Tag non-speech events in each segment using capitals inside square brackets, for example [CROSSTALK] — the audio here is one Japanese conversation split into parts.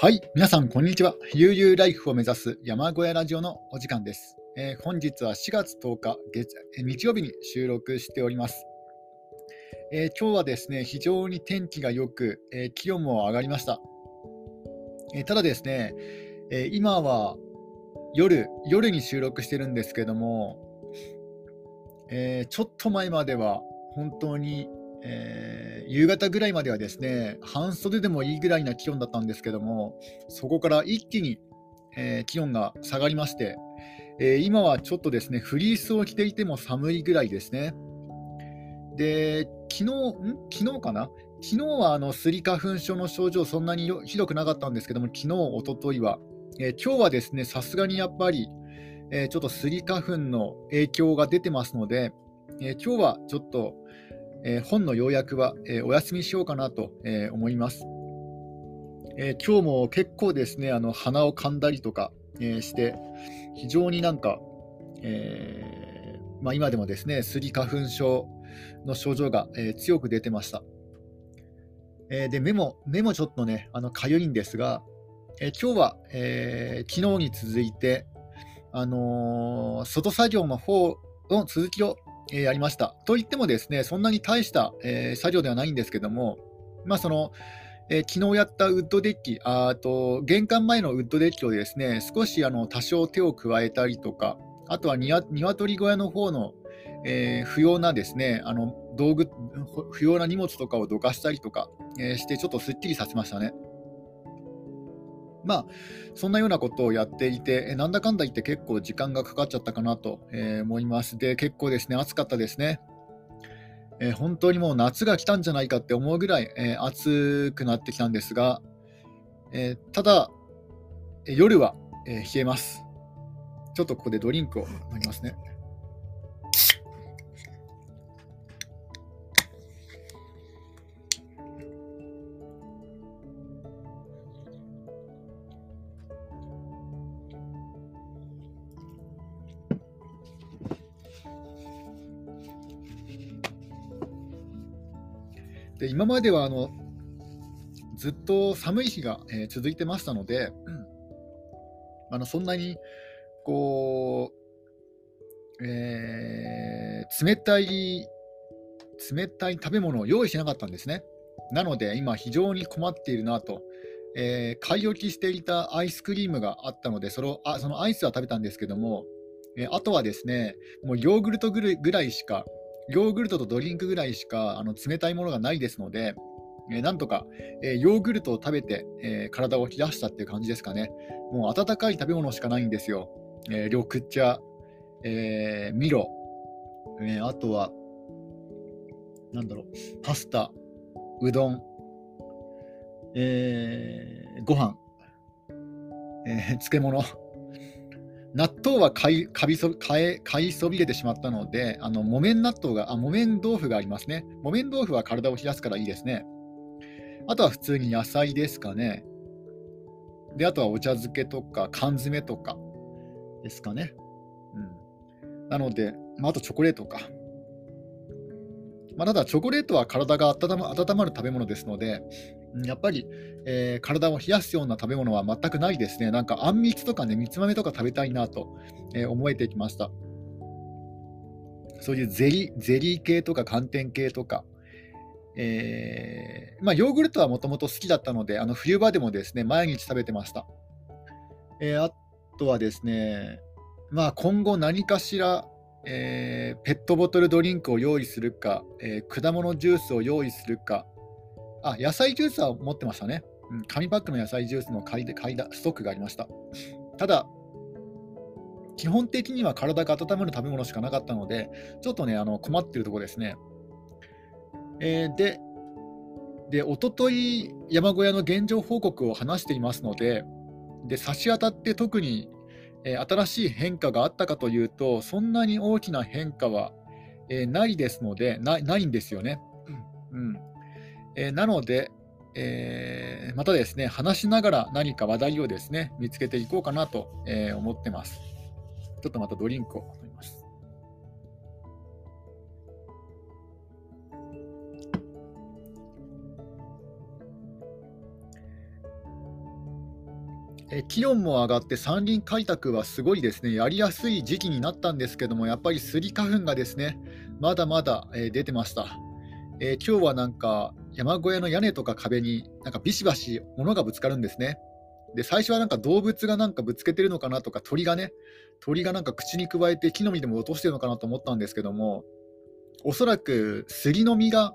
はい、皆さん、こんにちは。悠々ライフを目指す山小屋ラジオのお時間です。えー、本日は4月10日月、日曜日に収録しております。えー、今日はですね、非常に天気が良く、えー、気温も上がりました。えただですね、え今は夜、夜に収録してるんですけども、えちょっと前までは本当にえー、夕方ぐらいまではですね半袖でもいいぐらいな気温だったんですけどもそこから一気に、えー、気温が下がりまして、えー、今はちょっとですねフリースを着ていても寒いぐらいですね。で昨日ん？昨日かな？昨日はあのスギ花粉症の症状そんなにひどくなかったんですけども昨日、おとといは、え今日はですねさすがにやっぱり、えちょっとスギ花粉の影響が出てますので、え今日はちょっとえー、本の要約は、えー、お休みしようかなと、えー、思います、え今日も結構ですね、あの鼻を噛んだりとか、えして、非常になんか、えまあ、今でもですね、スギ花粉症の症状が、え強く出てました。えで目も目もちょっとね、あの痒いんですが、え今日は、え昨日に続いて、あの外作業の方の続きをえ、やりました。といってもですね、そんなに大した、え、作業ではないんですけども、まあそのえ、昨日やったウッドデッキ、あと玄関前のウッドデッキをですね少しあの多少手を加えたりとか、あとはニワ鶏小屋の方の、えー、不要なですねあの道具、不要な荷物とかをどかしたりとか、えー、して、ちょっとすっきりさせましたね。まあ、そんなようなことをやっていて、なんだかんだ言って結構時間がかかっちゃったかなと思います。で、結構ですね、暑かったですね。えー、本当にもう夏が来たんじゃないかって思うぐらい、えー、暑くなってきたんですが、えー、ただ、夜は、え冷えます。ちょっとここでドリンクを飲みますね。今まではあのずっと寒い日が、えー、続いてましたので、うん、あのそんなにこう、えー、冷たい冷たい食べ物を用意しなかったんですね。なので今非常に困っているなと、えー、買い置きしていたアイスクリームがあったのでそれをあそのアイスは食べたんですけども、えー、あとはですねもうヨーグルトぐらいしかヨーグルトとドリンクぐらいしかあの冷たいものがないですので、え、なんとか、え、ヨーグルトを食べて、え、体を冷やしたっていう感じですかね。もう温かい食べ物しかないんですよ。え、緑茶、えー、ミロ、え、あとは、なんだろう、パスタ、うどん、えー、ご飯、えー、漬物。納豆は買いかびそ買え買いそびれてしまったので、あの木綿納豆があ、木綿豆腐がありますね。木綿豆腐は体を冷やすからいいですね。あとは普通に野菜ですかね。で、あとはお茶漬けとか缶詰とかですかね。うん、なので、まあ、あとチョコレートか。まあ、ただ、チョコレートは体が温ま温まる食べ物ですので、やっぱり、えー、体を冷やすような食べ物は全くないですね。なんか、あんみつとかね、みつ豆とか食べたいなと、えー、思えてきました。そういうゼリーゼリー系とか寒天系とか、えー、まあ、ヨーグルトはもともと好きだったので、あの冬場でもですね毎日食べてました。えー、あとはですね、まあ、今後何かしらえー、ペットボトルドリンクを用意するか、えー、果物ジュースを用意するか、あ、野菜ジュースは持ってましたね。うん、紙パックの野菜ジュースの買いで買いだストックがありました。ただ、基本的には体が温まる食べ物しかなかったので、ちょっとね、あの困ってるところですね。えー、で、で、おととい山小屋の現状報告を話していますので、で差し当たって特にえ新しい変化があったかというと、そんなに大きな変化は、えないですのでな、ないんですよね。うんえなので、え、またですね、話しながら何か話題をですね、見つけていこうかなと、え、思ってます。ちょっとまたドリンクをえ気温も上がって山林開拓はすごいですね、やりやすい時期になったんですけども、やっぱりスギ花粉がですね、まだまだ、え出てました。えー、今日はなんか山小屋の屋根とか壁になんかビシバシ物がぶつかるんですね。で最初はなんか動物がなんかぶつけてるのかなとか鳥がね鳥がなんか口にくわえて木の実でも落としてるのかなと思ったんですけどもおそらく杉の実が、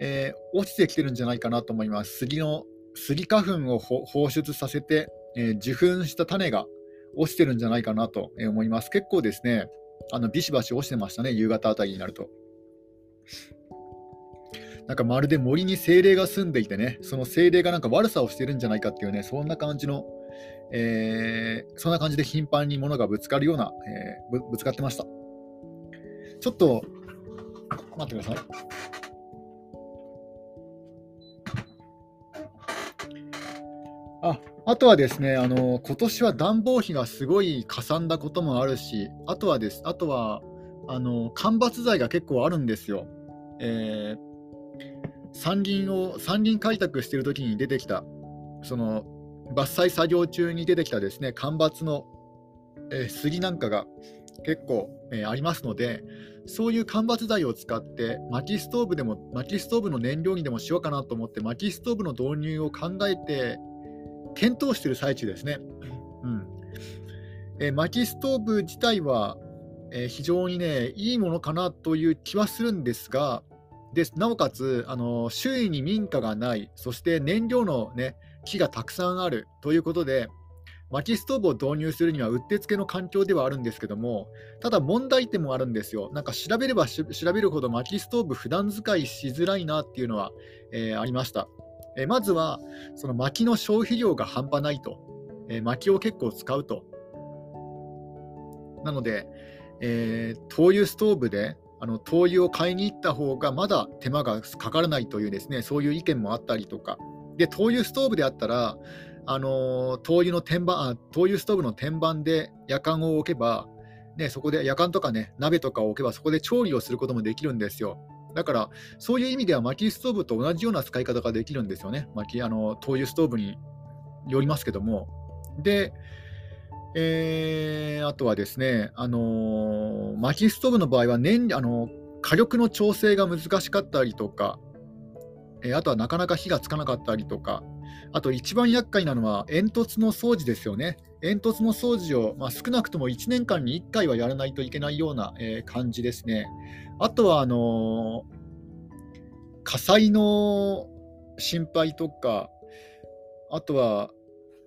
えー、落ちてきてるんじゃないかなと思います。杉の杉花粉を放出させて、えー、受粉した種が落ちてるんじゃないかなと思います。結構ですね、あのビシバシ落ちてましたね、夕方あたりになると。なんかまるで森に精霊が住んでいてね、その精霊がなんか悪さをしてるんじゃないかっていうね、そんな感じの、えー、そんな感じで頻繁に物がぶつかるような、えー、ぶぶつかってました。ちょっと、待ってください。ああとはですね、あの今年は暖房費がすごいかさんだこともあるし、あとはです、あとはあの間伐材が結構あるんですよ。えー山林を山林開拓してる時に出てきたその伐採作業中に出てきたですね干ばつの、えー、杉なんかが結構、えー、ありますのでそういう間伐材を使って薪ストーブでも薪ストーブの燃料にでもしようかなと思って薪ストーブの導入を考えて検討している最中ですね。うん。えー、薪ストーブ自体は、えー、非常にねいいものかなという気はするんですがでなおかつあの周囲に民家がないそして燃料の、ね、木がたくさんあるということで薪ストーブを導入するにはうってつけの環境ではあるんですけどもただ問題点もあるんですよ。なんか調べれば調べるほど薪ストーブ普段使いしづらいなっていうのは、えー、ありました、え、まずはその薪の消費量が半端ないと、えー、薪を結構使うと。なので、え灯油ストーブであの灯油を買いに行った方がまだ手間がかからないというですねそういう意見もあったりとか。で灯油ストーブであったらあの灯油の天板あ灯油ストーブの天板で夜間を置けば、ね、そこで夜間とかね鍋とかを置けばそこで調理をすることもできるんですよ。だからそういう意味では薪ストーブと同じような使い方ができるんですよね薪あの灯油ストーブによりますけどもでえー、あとはですね、あの、薪ストーブの場合は燃、あの火力の調整が難しかったりとか、えー、あとはなかなか火がつかなかったりとか、あと一番厄介なのは煙突の掃除ですよね。煙突の掃除を、まあ、少なくとも1年間に1回はやらないといけないような、えー、感じですね。あとはあの火災の心配とか、あとは、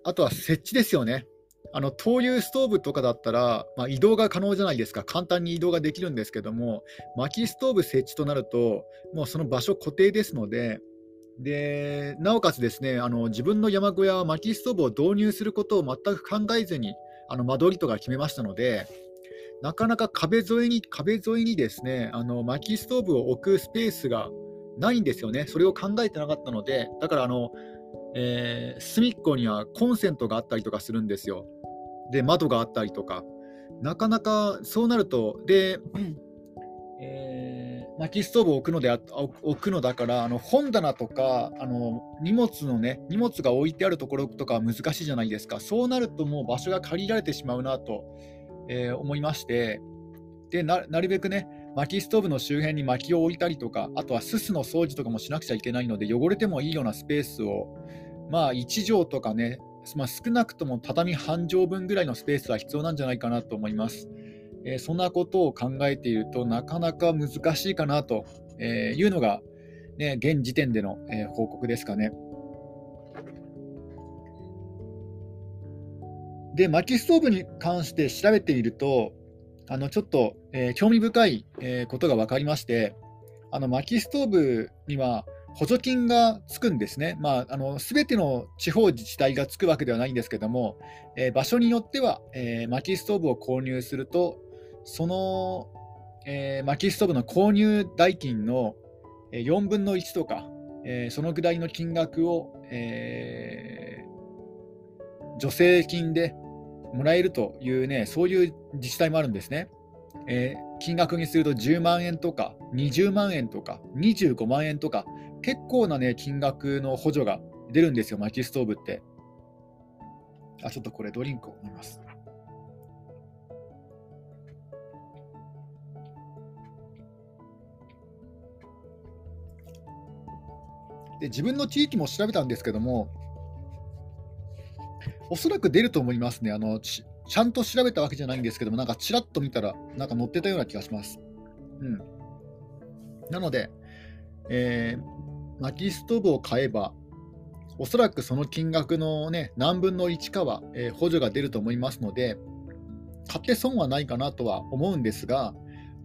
あとは設置ですよね。あの灯油ストーブとかだったら、まあ、移動が可能じゃないですか、簡単に移動ができるんですけども、薪ストーブ設置となると、もうその場所固定ですので、でなおかつですねあの自分の山小屋は薪ストーブを導入することを全く考えずにあの間取りとか決めましたので、なかなか壁沿いに壁沿いにですねあの薪ストーブを置くスペースがないんですよね、それを考えてなかったので、だからあの、えー、隅っこにはコンセントがあったりとかするんですよ。で窓があったりとかなかなかそうなるとで、[LAUGHS] えー、薪ストーブを置くので置くのだからあの本棚とかあの荷物のね荷物が置いてあるところとか難しいじゃないですかそうなるともう場所が借りられてしまうなと、えー、思いましてでなるべくね薪ストーブの周辺に薪を置いたりとかあとはすすの掃除とかもしなくちゃいけないので汚れてもいいようなスペースをまあ1畳とかねまあ、少なくとも畳半畳分ぐらいのスペースは必要なんじゃないかなと思います。えー、そんなことを考えているとなかなか難しいかなというのが、ね、現時点での、えー、報告ですかね。で、薪ストーブに関して調べていると、あのちょっと、えー、興味深い、えー、ことが分かりまして、あの薪ストーブには補助金がつくんですね。まあ、あの全ての地方自治体がつくわけではないんですけども、えー、場所によっては、えー、薪ストーブを購入すると、その、えー、薪ストーブの購入代金の4分の1とか、えー、そのぐらいの金額を、えー、助成金でもらえるというね、そういう自治体もあるんですね。えー、金額にすると10万円とか20万円とか25万円とか結構なね金額の補助が出るんですよ、薪ストーブって。あ、ちょっとこれドリンクを飲みます。で自分の地域も調べたんですけども、おそらく出ると思いますね。あのちちゃんと調べたわけじゃないんですけども、なんかちらっと見たら、なんか載ってたような気がします。うん、なので、えー、薪ストーブを買えば、おそらくその金額の、ね、何分の1かは、えー、補助が出ると思いますので、買って損はないかなとは思うんですが、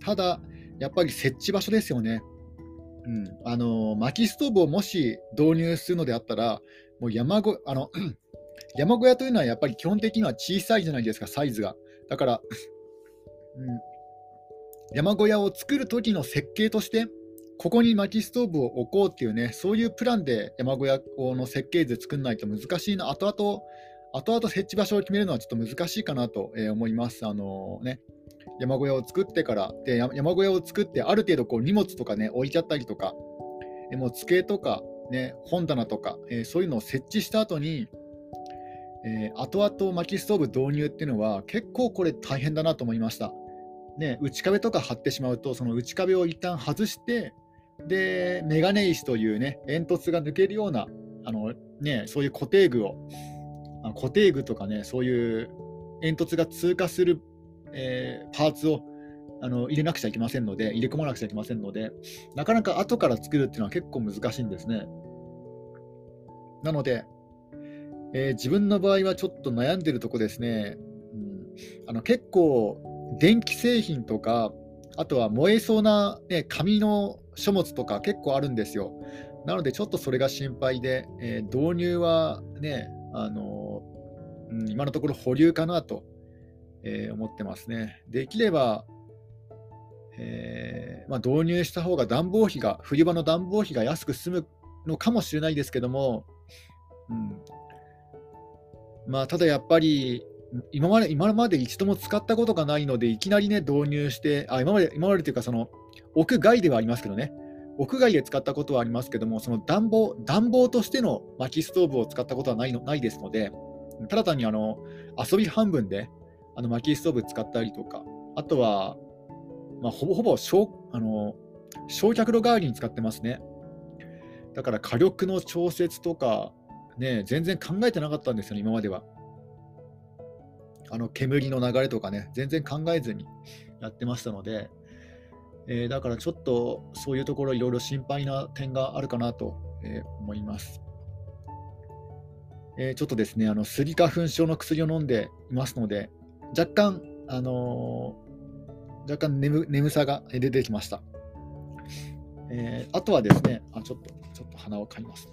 ただ、やっぱり設置場所ですよね。うん、あの薪ストーブをもし導入するのであったら、もう山ごあの [CLEARS THROAT] 山小屋というのはやっぱり基本的には小さいじゃないですか、サイズが。だから、うん、山小屋を作る時の設計として、ここに薪ストーブを置こうっていうね、そういうプランで山小屋の設計図作らないと難しいな、後々、後々設置場所を決めるのはちょっと難しいかなと思います。あのね、山小屋を作ってからで山小屋を作ってある程度こう荷物とかね置いちゃったりとかもう机とか、ね、本棚とか、えー、そういうのを設置した後に、えー、後々薪ストーブ導入っていうのは結構これ大変だなと思いました、ね、内壁とか張ってしまうとその内壁を一旦外してでメガネ石というね煙突が抜けるようなあの、ね、そういう固定具を固定具とかねそういう煙突が通過するえー、パーツをあの入れなくちゃいけませんので、入れ込まなくちゃいけませんので、なかなか後から作るっていうのは結構難しいんですね。なので、えー、自分の場合はちょっと悩んでるとこですね、うん、あの結構、電気製品とか、あとは燃えそうな、ね、紙の書物とか結構あるんですよ。なので、ちょっとそれが心配で、えー、導入はね、あのうん、今のところ保留かなとえー、思ってますね。できれば、えー、まあ、導入した方が暖房費が、冬場の暖房費が安く済むのかもしれないですけども、うんまあ、ただやっぱり、今まで今まで一度も使ったことがないので、いきなりね、導入して、あ今まで今までというか、その屋外ではありますけどね、屋外で使ったことはありますけども、その暖房暖房としての薪ストーブを使ったことはないのないですので、ただ単にあの遊び半分で、あの薪ストーブ使ったりとか、あとは、まあ、ほぼほぼ焼あの焼却炉代わりに使ってますね。だから火力の調節とか、ね、全然考えてなかったんですよね、今までは。あの煙の流れとかね、全然考えずにやってましたので、えー、だからちょっとそういうところいろいろ心配な点があるかなと、えー、思います。えー、ちょっとですね、あのスギ花粉症の薬を飲んでいますので、若干、あのー、若干眠眠さが出てきました。えー、あとはですね、あちょっと、ちょっと鼻をかみます。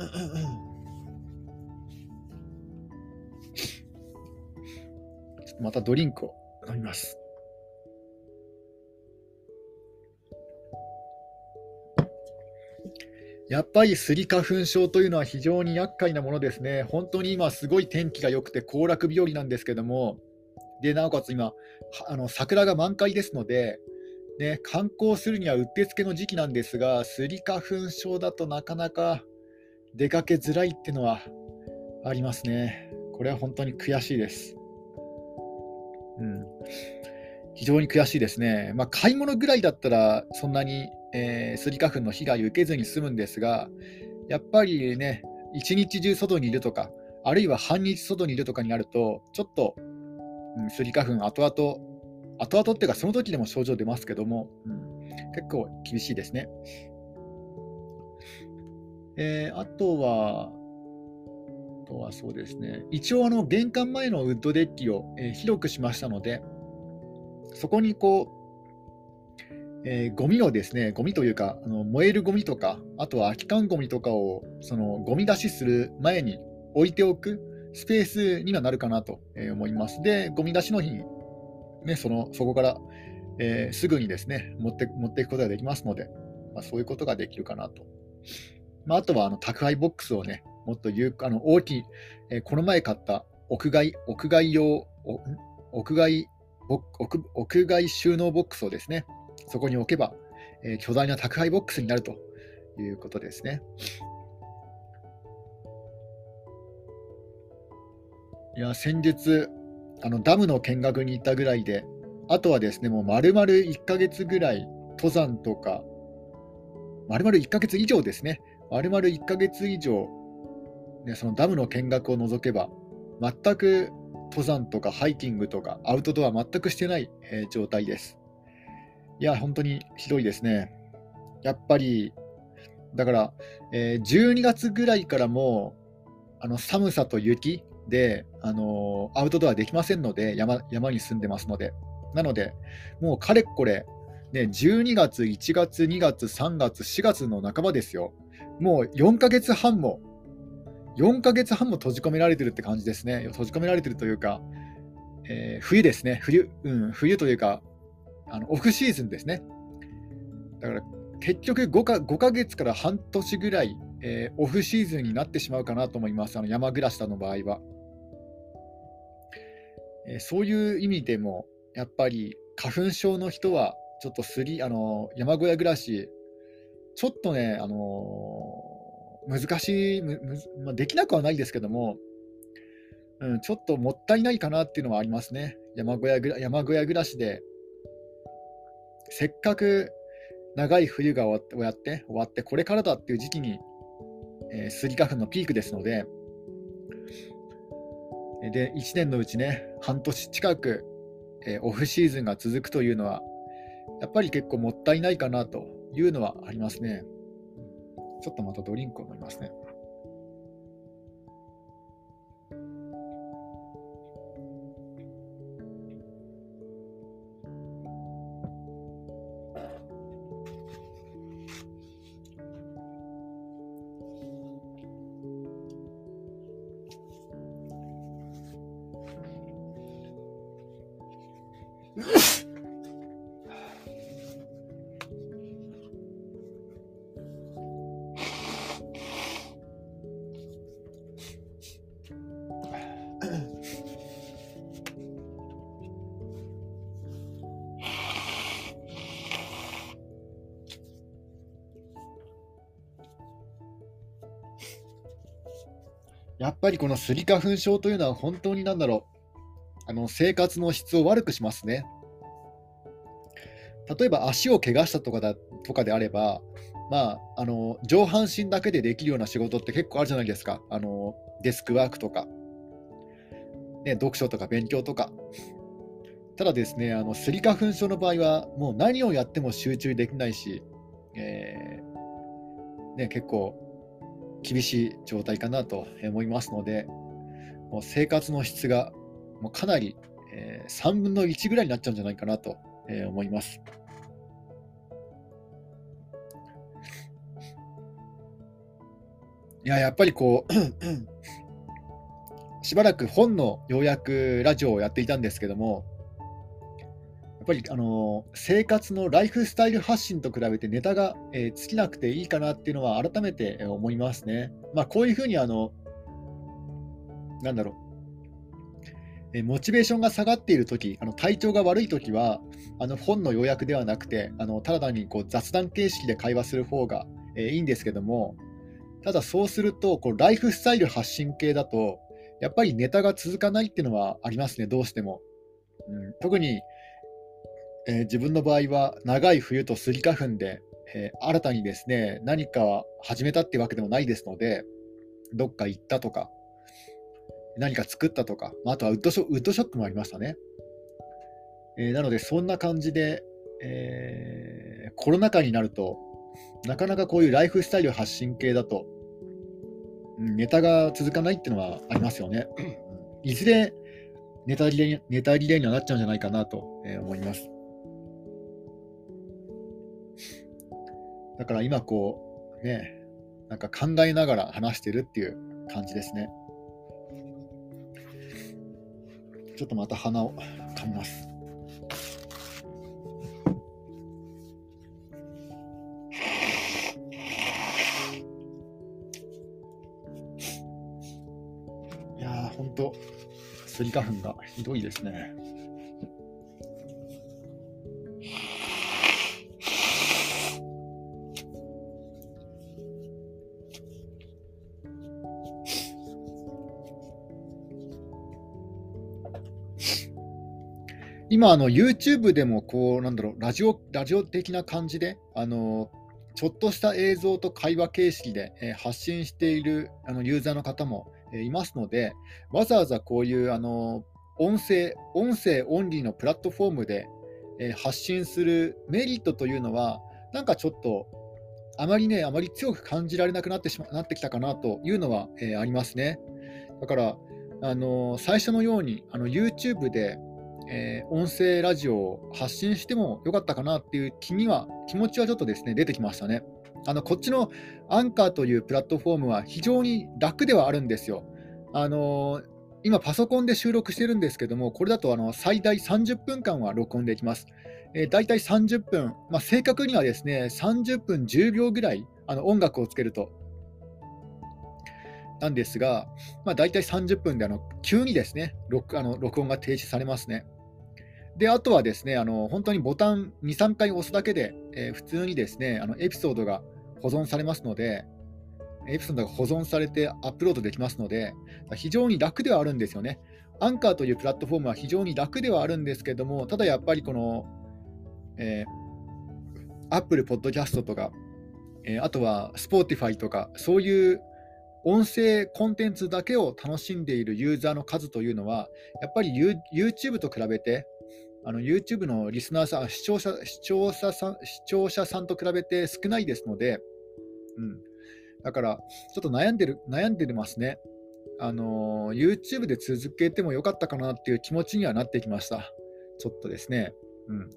[COUGHS] またドリンクを飲みます。やっぱりスギ花粉症というのは非常に厄介なものですね。本当に今すごい天気が良くて行楽日和なんですけども、でなおかつ今あの桜が満開ですので、ね、観光するにはうってつけの時期なんですが、スギ花粉症だとなかなか出かけづらいっていうのはありますね。これは本当に悔しいです。うん、非常に悔しいですね。まあ、買い物ぐらいだったらそんなにえー、スギ花粉の被害を受けずに済むんですが、やっぱりね、一日中外にいるとか、あるいは半日外にいるとかになると、ちょっと、うん、スギ花粉、後々、後々っていうか、その時でも症状出ますけども、うん、結構厳しいですね。えー、あとは、あとはそうですね、一応あの玄関前のウッドデッキを、えー、広くしましたので、そこにこう、えー、ゴミをですね、ゴミというか、あの燃えるゴミとか、あとは空き缶ゴミとかを、そのゴミ出しする前に置いておくスペースにはなるかなと思います。で、ゴミ出しの日に、ね、そのそこから、えー、すぐにですね持って持っていくことができますので、まあ、そういうことができるかなと。まあ、あとはあの宅配ボックスをね、もっと有あの大きい、えー、この前買った屋外屋外用屋外屋屋外収納ボックスをですね、そこに置けば、えー、巨大な宅配ボックスになるということですね。いや、先日、あのダムの見学に行ったぐらいで、あとはですね、もう丸々1ヶ月ぐらい、登山とか、丸々1ヶ月以上ですね、丸々1ヶ月以上、ね、そのダムの見学を除けば、全く登山とかハイキングとかアウトドア全くしてない、えー、状態です。いや、本当にひどいですね。やっぱり、だから、えー、12月ぐらいからもあの寒さと雪で、あのー、アウトドアできませんので山、山に住んでますので。なので、もうかれこれ、ね、12月、1月、2月、3月、4月の半ばですよ。もう4ヶ月半も4ヶ月半も閉じ込められてるって感じですね。閉じ込められてるというか、えー、冬ですね。冬、うん、冬というか、あのオフシーズンですね。だから結局5か ,5 ヶ月から半年ぐらい、えー、オフシーズンになってしまうかなと思います。あの山暮らしさんの場合は、えー、そういう意味でも、やっぱり花粉症の人は、ちょっとすりあの山小屋暮らし、ちょっとね、あの難しい、まあ、できなくはないですけども、うん、ちょっともったいないかなっていうのはありますね。山小屋山小屋暮らしで、せっかく長い冬が終わって終わってこれからだっていう時期に、えー、スギ花粉のピークですので、で1年のうちね、半年近く、えー、オフシーズンが続くというのは、やっぱり結構もったいないかなというのはありますね。ちょっとまたドリンクを飲みますね。やっぱりこのスギ花粉症というのは本当になんだろう、あの生活の質を悪くしますね。例えば足を怪我したとかだとかであれば、まあ、あの上半身だけでできるような仕事って結構あるじゃないですか。あのデスクワークとか、ね、読書とか勉強とか。ただですね、あのスギ花粉症の場合は、もう何をやっても集中できないし、えーね、結構厳しい状態かなと思いますので、もう生活の質がもうかなり、えー、3分の1ぐらいになっちゃうんじゃないかなと、えー、思います。いや、やっぱりこう [CLEARS THROAT] しばらく本の要約ラジオをやっていたんですけども、っぱりあの生活のライフスタイル発信と比べてネタが、えー、尽きなくていいかなっていうのは改めて思いますね。まあ、こういうふうにあの、なんだろう、えモチベーションが下がっているとき、あの体調が悪いときは、あの本の要約ではなくて、あのただ単にこう雑談形式で会話する方が、えー、いいんですけども、ただそうすると、こうライフスタイル発信系だと、やっぱりネタが続かないっていうのはありますね、どうしても。うん、特にえー、自分の場合は長い冬とスギ花粉で、えー、新たにですね何か始めたってわけでもないですのでどっか行ったとか何か作ったとか、あとはウッドショウッドショックもありましたね、えー、なのでそんな感じで、えコロナ禍になるとなかなかこういうライフスタイル発信系だと、うん、ネタが続かないっていうのはありますよね [CLEARS THROAT] いずれネタリレーネタリレーにはなっちゃうんじゃないかなと思います。だから今こう、ね、なんか考えながら話してるっていう感じですね。ちょっとまた鼻をかみます。いやー、ほんと、スギ花粉がひどいですね。今あの、YouTube でもこうなんだろうラジオラジオ的な感じで、あのちょっとした映像と会話形式で、え、発信しているあのユーザーの方も、え、いますので、わざわざこういうあの音声音声オンリーのプラットフォームで、え、発信するメリットというのは、なんかちょっとあまりね、あまり強く感じられなくなってしまなってきたかなというのは、えありますね。だから、あの最初のようにあの YouTube でえー、音声ラジオを発信してもよかったかなっていう気には、気持ちはちょっとですね、出てきましたね。あのこっちのアンカーというプラットフォームは非常に楽ではあるんですよ。あのー、今、パソコンで収録してるんですけども、これだとあの最大30分間は録音できます。えー、大体30分、まあ、正確にはですね30分10秒ぐらいあの音楽をつけるとなんですが、まあ、大体30分であの急にですね録あの録音が停止されますね。で、あとはですね、あの本当にボタン2、3回押すだけで、えー、普通にですね、あのエピソードが保存されますので、エピソードが保存されてアップロードできますので、非常に楽ではあるんですよね。アンカーというプラットフォームは非常に楽ではあるんですけども、ただやっぱりこの、えー、Apple Podcast とか、えー、あとは Spotify とか、そういう音声コンテンツだけを楽しんでいるユーザーの数というのは、やっぱり YouTube と比べて、あの YouTube のリスナーさん、視聴者視聴者さん視聴者さんと比べて少ないですので、うん、だからちょっと悩んでる悩んでますね。あの YouTube で続けてもよかったかなっていう気持ちにはなってきました。ちょっとですね。うん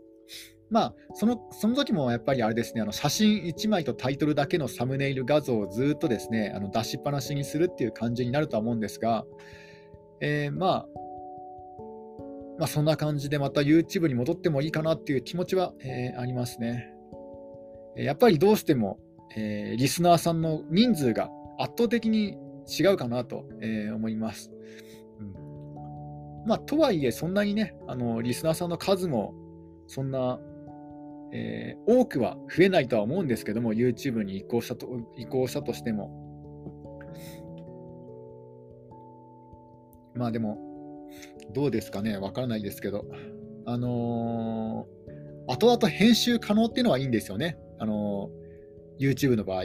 まあ、そのその時もやっぱりあれですね、あの写真1枚とタイトルだけのサムネイル画像をずっとですね、あの出しっぱなしにするっていう感じになるとは思うんですが、えー、まあ、まあ、そんな感じでまた YouTube に戻ってもいいかなっていう気持ちは、えー、ありますね。やっぱりどうしても、えー、リスナーさんの人数が圧倒的に違うかなと、えー、思います。うんまあ、とはいえ、そんなにね、あのリスナーさんの数もそんな、えー、多くは増えないとは思うんですけども、YouTube に移行したと移行したとしても。まあでも、どうですかね、わからないですけど、あのー、後々編集可能っていうのはいいんですよね、あのー、YouTube の場合。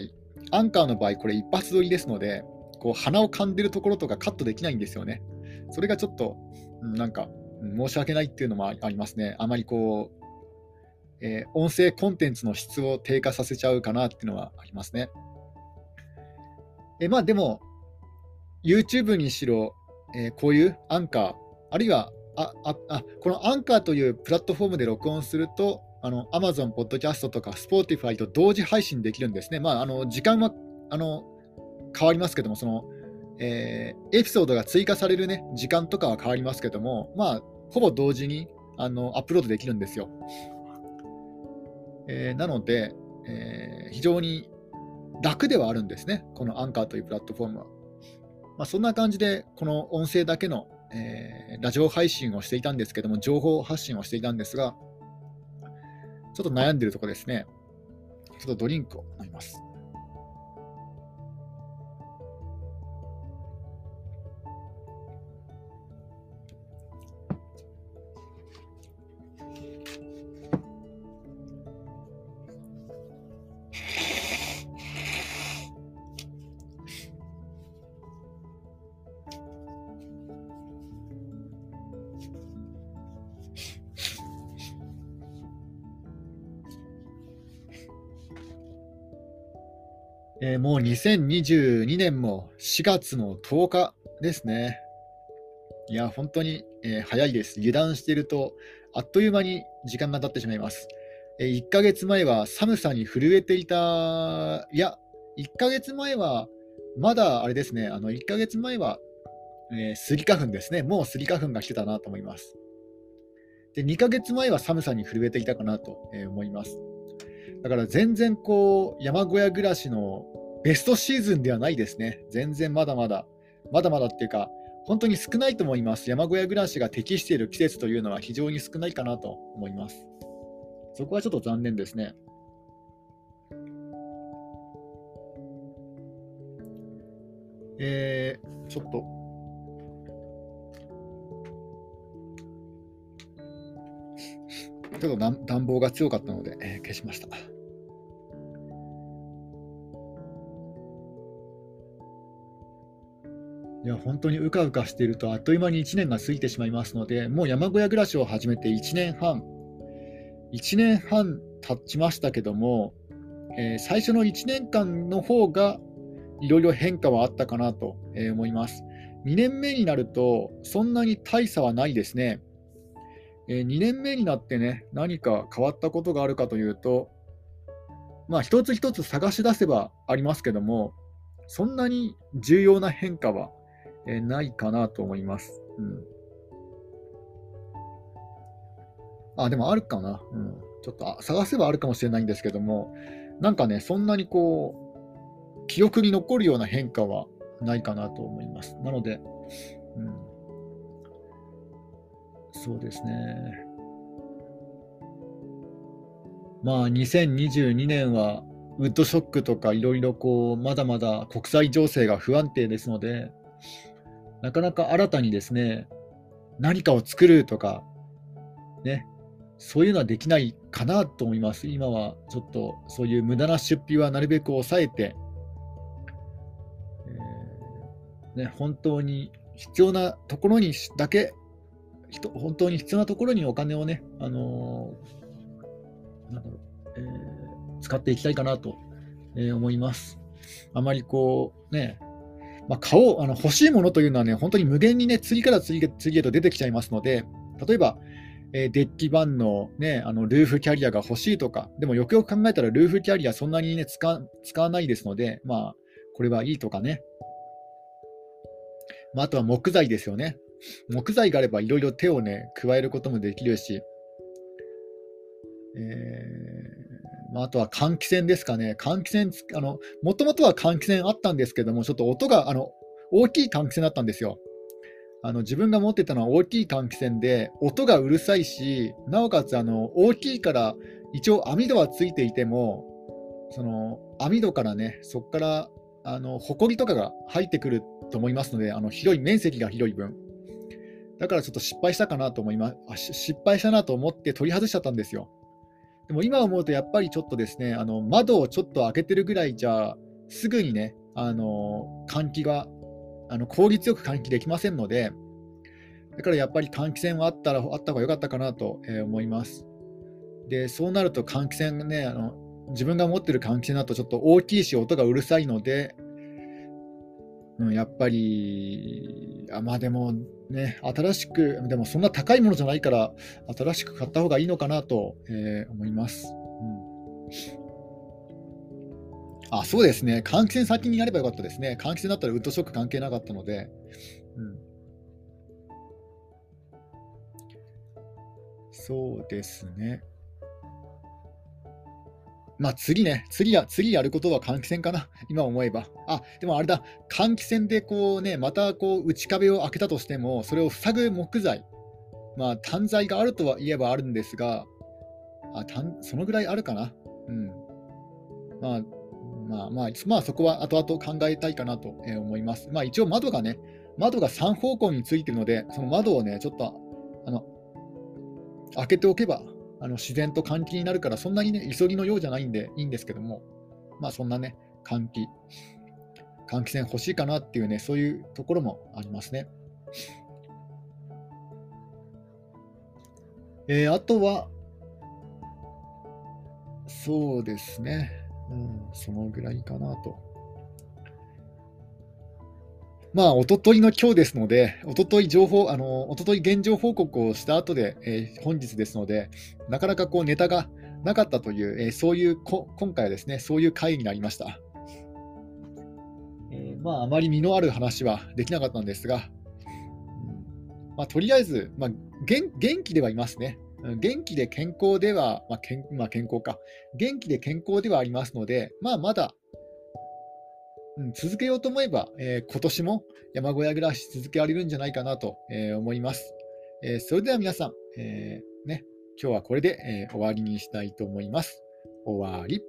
アンカーの場合、これ一発撮りですので、こう鼻をかんでるところとかカットできないんですよね。それがちょっと、なんか、申し訳ないっていうのもありますね。あまりこう、えー、音声コンテンツの質を低下させちゃうかなっていうのはありますね。えまあでも、YouTube にしろ、えー、こういうアンカー、あるいはあああこのアンカーというプラットフォームで録音すると、あの Amazon Podcast とか Spotify と同時配信できるんですね。まあ、あの時間はあの変わりますけども、その、えー、エピソードが追加される、ね、時間とかは変わりますけども、まあ、ほぼ同時にあのアップロードできるんですよ。えー、なので、えー、非常に楽ではあるんですね、このアンカーというプラットフォームは。まあ、そんな感じで、この音声だけのえー、ラジオ配信をしていたんですけども、情報発信をしていたんですが、ちょっと悩んでるところですね。ちょっとドリンクを飲みます。2022年も4月の10日ですね。いや、本当に、えー、早いです。油断していると、あっという間に時間が経ってしまいます。えー、1ヶ月前は寒さに震えていた、いや、1ヶ月前は、まだあれですね、あの1ヶ月前は、えー、スギ花粉ですね。もうスギ花粉が来てたなと思います。で、2ヶ月前は寒さに震えていたかなと思います。だから全然こう山小屋暮らしのベストシーズンではないですね。全然まだまだ、まだまだっていうか、本当に少ないと思います。山小屋暮らしが適している季節というのは非常に少ないかなと思います。そこはちょっと残念ですね。えー、ちょっとちょっと暖房が強かったので、えー、消しました。いや本当にうかうかしているとあっという間に1年が過ぎてしまいますので、もう山小屋暮らしを始めて1年半、1年半経ちましたけども、えー、最初の1年間の方がいろいろ変化はあったかなと思います。2年目になると、そんなに大差はないですね。えー、2年目になってね、何か変わったことがあるかというと、まあ、一つ一つ探し出せばありますけども、そんなに重要な変化は、え、ないかなと思います。うん、あ、でもあるかな。うん、ちょっと探せばあるかもしれないんですけども、なんかね、そんなにこう、記憶に残るような変化はないかなと思います。なので、うん、そうですね。まあ、2022年はウッドショックとかいろいろこう、まだまだ国際情勢が不安定ですので、なかなか新たにですね、何かを作るとか、ね、そういうのはできないかなと思います。今はちょっとそういう無駄な出費はなるべく抑えて、えー、ね、本当に必要なところにだけ本当に必要なところにお金をね、あのー、なんだろう、えー、使っていきたいかなと、え、思います。あまりこう、ね、まあ、買おうあの欲しいものというのはね、本当に無限にね、次から次へと出てきちゃいますので、例えば、えー、デッキ版の,、ね、あのルーフキャリアが欲しいとか、でもよくよく考えたら、ルーフキャリアそんなにね使、使わないですので、まあ、これはいいとかね。まあ、あとは木材ですよね。木材があればいろいろ手をね、加えることもできるし、えーまあ、あとは換気扇ですかね。換気扇、あの、もともとは換気扇あったんですけども、ちょっと音が、あの、大きい換気扇だったんですよ。あの自分が持ってたのは大きい換気扇で、音がうるさいし、なおかつあの大きいから、一応網戸はついていても、その網戸からね、そこからあの埃とかが入ってくると思いますので、あの広い面積が広い分、だからちょっと失敗したかなと思います。失敗したなと思って取り外しちゃったんですよ。でも今思うとやっぱりちょっとですね、あの窓をちょっと開けてるぐらいじゃ、すぐにね、あの換気があの効率よく換気できませんので、だからやっぱり換気扇はあったらあった方が良かったかなと思います。で、そうなると換気扇ね、あの自分が持ってる換気扇だとちょっと大きいし音がうるさいので、うん、やっぱり、あまあでもね、新しく、でもそんな高いものじゃないから、新しく買った方がいいのかなと、えー、思います。うん、あ、そうですね。換気扇先にやればよかったですね。換気扇だったらウッドショック関係なかったので。うん、そうですね。まあ次ね、次や、次やることは換気扇かな、[LAUGHS] 今思えば。あ、でもあれだ、換気扇でこうね、またこう内壁を開けたとしても、それを塞ぐ木材、まあ単材があるとは言えばあるんですが、あ単そのぐらいあるかな。うん。まあ、まあまあ、まあそこは後々考えたいかなと思います。まあ一応窓がね、窓が3方向についてるので、その窓をね、ちょっと、あの、開けておけばあの自然と換気になるから、そんなにね、急ぎのようじゃないんでいいんですけども、まあそんなね、換気、換気扇欲しいかなっていうね、そういうところもありますね。えー、あとは、そうですね、うん、そのぐらいかなと。まあ、おとといの今日ですので、おととい情報、あの、おととい現状報告をした後で、えー、本日ですので、なかなかこうネタがなかったという、えー、そういうこ、今回はですね、そういう回になりました。えー、まあ、あまり身のある話はできなかったんですが、まあ、とりあえず、まあ元、元気ではいますね。元気で健康では、まあ健まあ、健康か、元気で健康ではありますので、まあ、まだうん、続けようと思えば、えー、今年も山小屋暮らし続けられるんじゃないかなと、えー、思います。えー、それでは皆さん、えね、今日はこれで、え終わりにしたいと思います。終わり。